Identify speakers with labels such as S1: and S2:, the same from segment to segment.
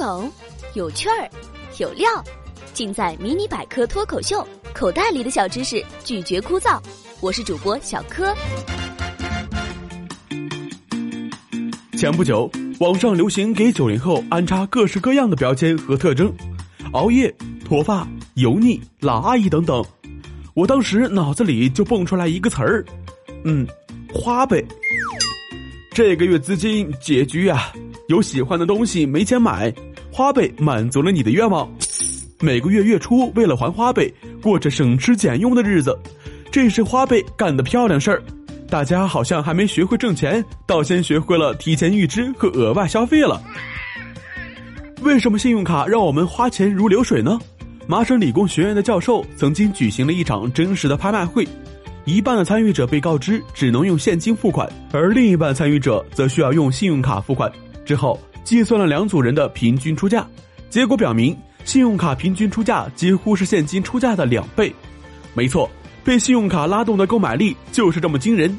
S1: 梗，有趣儿，有料，尽在《迷你百科脱口秀》。口袋里的小知识，拒绝枯燥。我是主播小柯。
S2: 前不久，网上流行给九零后安插各式各样的标签和特征，熬夜、脱发、油腻、老阿姨等等。我当时脑子里就蹦出来一个词儿，嗯，花呗。这个月资金拮据啊，有喜欢的东西没钱买，花呗满足了你的愿望。每个月月初为了还花呗，过着省吃俭用的日子，这是花呗干的漂亮事儿。大家好像还没学会挣钱，倒先学会了提前预支和额外消费了。为什么信用卡让我们花钱如流水呢？麻省理工学院的教授曾经举行了一场真实的拍卖会。一半的参与者被告知只能用现金付款，而另一半参与者则需要用信用卡付款。之后计算了两组人的平均出价，结果表明信用卡平均出价几乎是现金出价的两倍。没错，被信用卡拉动的购买力就是这么惊人。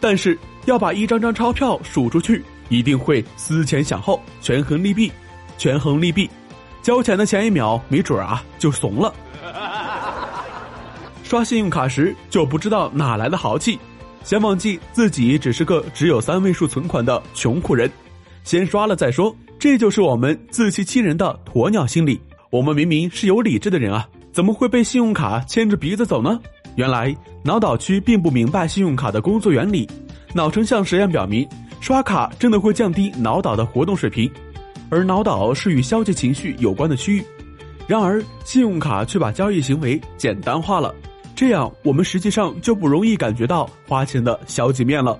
S2: 但是要把一张张钞票数出去，一定会思前想后，权衡利弊，权衡利弊。交钱的前一秒，没准啊就怂了。刷信用卡时就不知道哪来的豪气，先忘记自己只是个只有三位数存款的穷苦人，先刷了再说。这就是我们自欺欺人的鸵鸟心理。我们明明是有理智的人啊，怎么会被信用卡牵着鼻子走呢？原来脑岛区并不明白信用卡的工作原理。脑成像实验表明，刷卡真的会降低脑岛的活动水平，而脑岛是与消极情绪有关的区域。然而，信用卡却把交易行为简单化了。这样，我们实际上就不容易感觉到花钱的消极面了。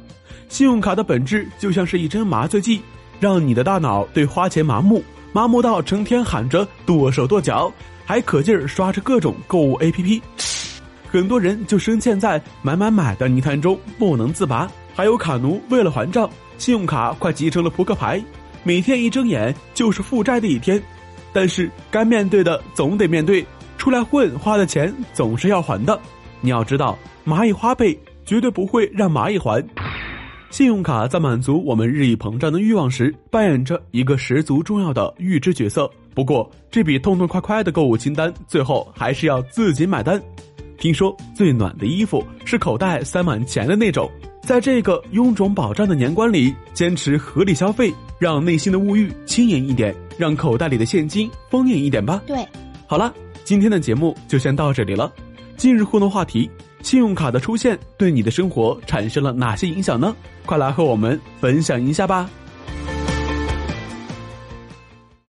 S2: 信用卡的本质就像是一针麻醉剂，让你的大脑对花钱麻木，麻木到成天喊着剁手剁脚，还可劲儿刷着各种购物 APP。很多人就深陷在买买买的泥潭中不能自拔。还有卡奴为了还账，信用卡快集成了扑克牌，每天一睁眼就是负债的一天。但是该面对的总得面对。出来混花的钱总是要还的，你要知道，蚂蚁花呗绝对不会让蚂蚁还。信用卡在满足我们日益膨胀的欲望时，扮演着一个十足重要的预支角色。不过，这笔痛痛快快的购物清单，最后还是要自己买单。听说最暖的衣服是口袋塞满钱的那种。在这个臃肿饱胀的年关里，坚持合理消费，让内心的物欲轻盈一点，让口袋里的现金丰盈一点吧。
S1: 对，
S2: 好了。今天的节目就先到这里了。今日互动话题：信用卡的出现对你的生活产生了哪些影响呢？快来和我们分享一下吧。